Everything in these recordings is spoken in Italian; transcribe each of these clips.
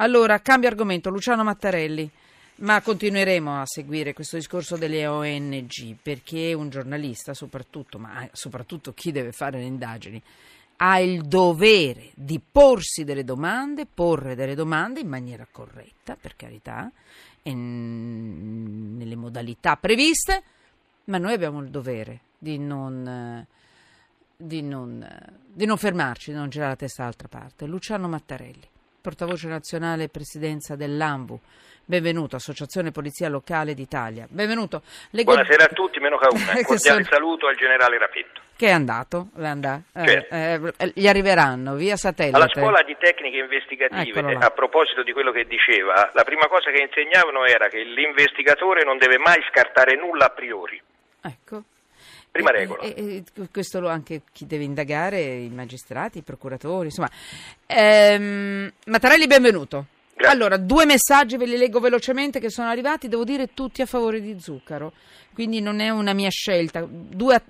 Allora, cambio argomento, Luciano Mattarelli. Ma continueremo a seguire questo discorso delle ONG perché un giornalista, soprattutto, ma soprattutto chi deve fare le indagini, ha il dovere di porsi delle domande, porre delle domande in maniera corretta, per carità, nelle modalità previste, ma noi abbiamo il dovere di non, di non, di non fermarci, di non girare la testa dall'altra parte. Luciano Mattarelli portavoce nazionale e presidenza dell'AMBU. Benvenuto, Associazione Polizia Locale d'Italia. Benvenuto. Leggo... Buonasera a tutti, meno che a una. Un cordiale sono... saluto al generale Rapetto. Che è andato? È andato. Eh, certo. Eh, eh, gli arriveranno via satellite. Alla scuola di tecniche investigative, a proposito di quello che diceva, la prima cosa che insegnavano era che l'investigatore non deve mai scartare nulla a priori. Ecco. Prima regola. E, e, questo lo anche chi deve indagare, i magistrati, i procuratori, insomma. Ehm, Mattarelli, benvenuto. Grazie. Allora, due messaggi ve li leggo velocemente che sono arrivati, devo dire tutti a favore di zucchero, quindi non è una mia scelta, due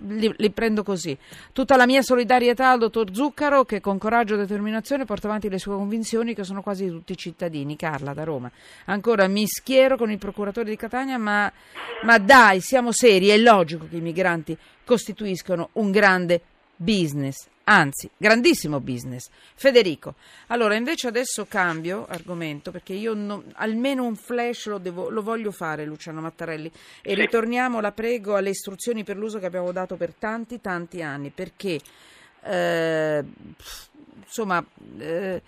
li, li, prendo così. Tutta la mia solidarietà al dottor Zuccaro che con coraggio e determinazione porta avanti le sue convinzioni che sono quasi tutti cittadini. Carla da Roma. Ancora mi schiero con il procuratore di Catania, ma, ma dai, siamo seri, è logico che i migranti costituiscono un grande business, anzi, grandissimo business. Federico, allora invece adesso cambio argomento perché io non, almeno un flash lo, devo, lo, voglio fare, Luciano Mattarelli, e ritorniamo, la prego, alle istruzioni per l'uso che abbiamo dato per tanti, tanti anni, perché eh, insomma. Eh,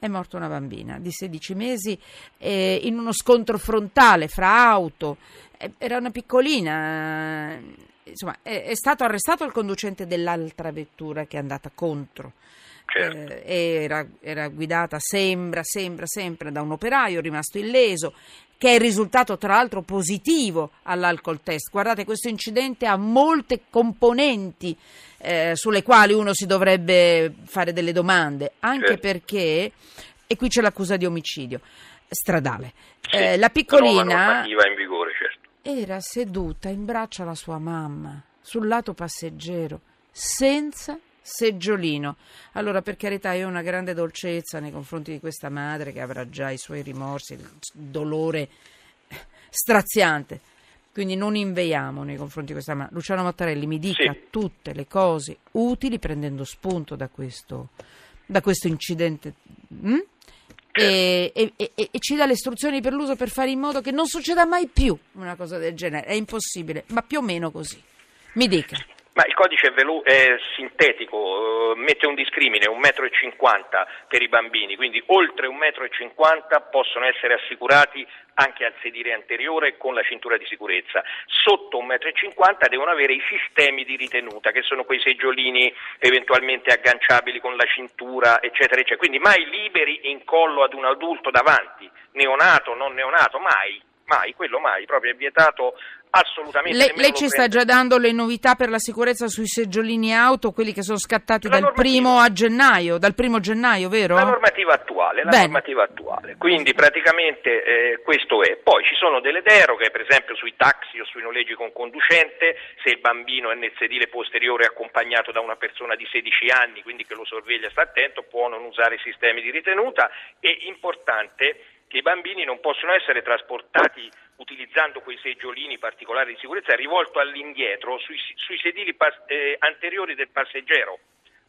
è morta una bambina di 16 mesi eh, in uno scontro frontale fra auto. Eh, era una piccolina, insomma, è, è, stato arrestato il conducente dell'altra vettura che è andata contro. Certo. Eh, era, era, guidata, sembra, sembra, sempre da un operaio rimasto illeso, che è risultato tra l'altro positivo all'alcol test. Guardate, questo incidente ha molte componenti eh, sulle quali uno si dovrebbe fare delle domande, anche certo. perché, e qui c'è l'accusa di omicidio stradale. Sì, eh, la piccolina... certo era seduta in braccio alla sua mamma sul lato passeggero, senza seggiolino. Allora, per carità, io ho una grande dolcezza nei confronti di questa madre che avrà già i suoi rimorsi, il dolore straziante. Quindi non inveiamo nei confronti di questa madre. Luciano Mattarelli mi dica sì. tutte le cose utili prendendo spunto da questo, da questo incidente. Mm? E, e, e, e, ci dà le istruzioni per l'uso per fare in modo che non succeda mai più una cosa del genere. È impossibile, ma più o meno così. Mi dica. Ma il codice è, velu- è sintetico, uh, mette un discrimine, 1,50 m per i bambini, quindi oltre 1,50 m possono essere assicurati anche al sedile anteriore con la cintura di sicurezza. Sotto 1,50 m devono avere i sistemi di ritenuta, che sono quei seggiolini eventualmente agganciabili con la cintura, eccetera, eccetera. Quindi mai liberi in collo ad un adulto davanti, neonato, non neonato, mai mai, quello mai, proprio è vietato assolutamente. Le, lei ci sta già dando le novità per la sicurezza sui seggiolini auto, quelli che sono scattati la dal primo a gennaio, dal primo gennaio, vero? La normativa attuale, la normativa attuale. quindi praticamente eh, questo è. Poi ci sono delle deroghe, per esempio sui taxi o sui noleggi con conducente, se il bambino è nel sedile posteriore accompagnato da una persona di 16 anni, quindi che lo sorveglia sta attento, può non usare sistemi di ritenuta e importante che i bambini non possono essere trasportati utilizzando quei seggiolini particolari di sicurezza rivolto all'indietro sui, sui sedili pas, eh, anteriori del passeggero,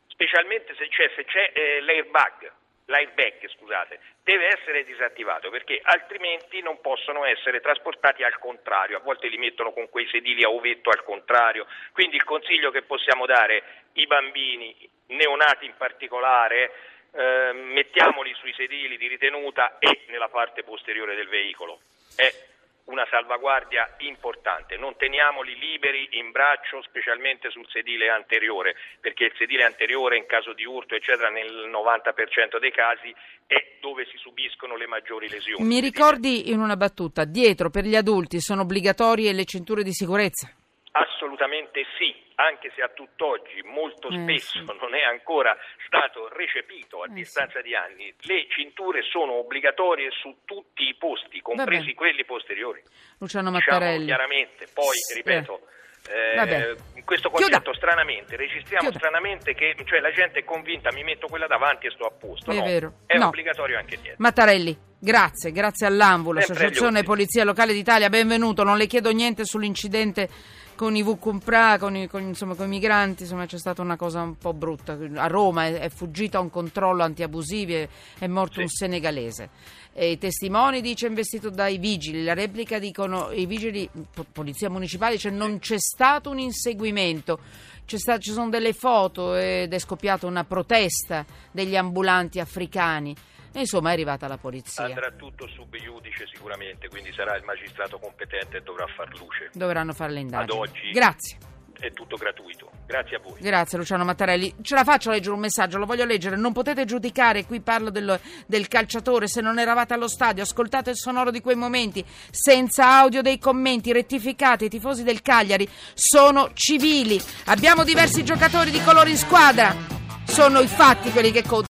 specialmente se c'è, se c'è eh, l'airbag, l'airbag scusate, deve essere disattivato perché altrimenti non possono essere trasportati al contrario, a volte li mettono con quei sedili a ovetto al contrario, quindi il consiglio che possiamo dare i bambini, neonati in particolare, eh, mettiamoli sui sedili di ritenuta e nella parte posteriore del veicolo. È una salvaguardia importante, non teniamoli liberi in braccio specialmente sul sedile anteriore, perché il sedile anteriore in caso di urto eccetera nel 90% dei casi è dove si subiscono le maggiori lesioni. Mi ricordi in una battuta, dietro per gli adulti sono obbligatorie le cinture di sicurezza? Assolutamente sì, anche se a tutt'oggi molto eh, spesso non è ancora stato recepito a eh, distanza di anni, le cinture sono obbligatorie su tutti i posti, compresi quelli posteriori. Luciano Mattarelli. Diciamo chiaramente, poi ripeto, Eh, in questo concetto Chiuda. stranamente, registriamo Chiuda. stranamente che cioè, la gente è convinta, mi metto quella davanti e sto a posto. È no, vero. È no. obbligatorio anche dietro. Mattarelli, grazie, grazie all'Anvulo, Associazione Polizia Locale d'Italia, benvenuto. Non le chiedo niente sull'incidente con i Vucumpra, con, i, con, insomma, con i migranti, insomma, c'è stata una cosa un po' brutta. A Roma è, è fuggito a un controllo antiabusivi, è, è morto sì. un senegalese. E I testimoni dice investito dai vigili, la replica dicono i vigili, polizia municipale dice non c'è stato un inseguimento. Sta, ci sono delle foto ed è scoppiata una protesta degli ambulanti africani. E insomma è arrivata la polizia. Andrà tutto sub iudice sicuramente, quindi sarà il magistrato competente e dovrà far luce. Dovranno fare le indagini. Ad oggi Grazie. È tutto gratuito. Grazie a voi. Grazie Luciano Mattarelli. Ce la faccio a leggere un messaggio, lo voglio leggere. Non potete giudicare, qui parlo del, del calciatore, se non eravate allo stadio. Ascoltate il sonoro di quei momenti, senza audio dei commenti, rettificate. I tifosi del Cagliari sono civili. Abbiamo diversi giocatori di colore in squadra. Sono i fatti quelli che contano.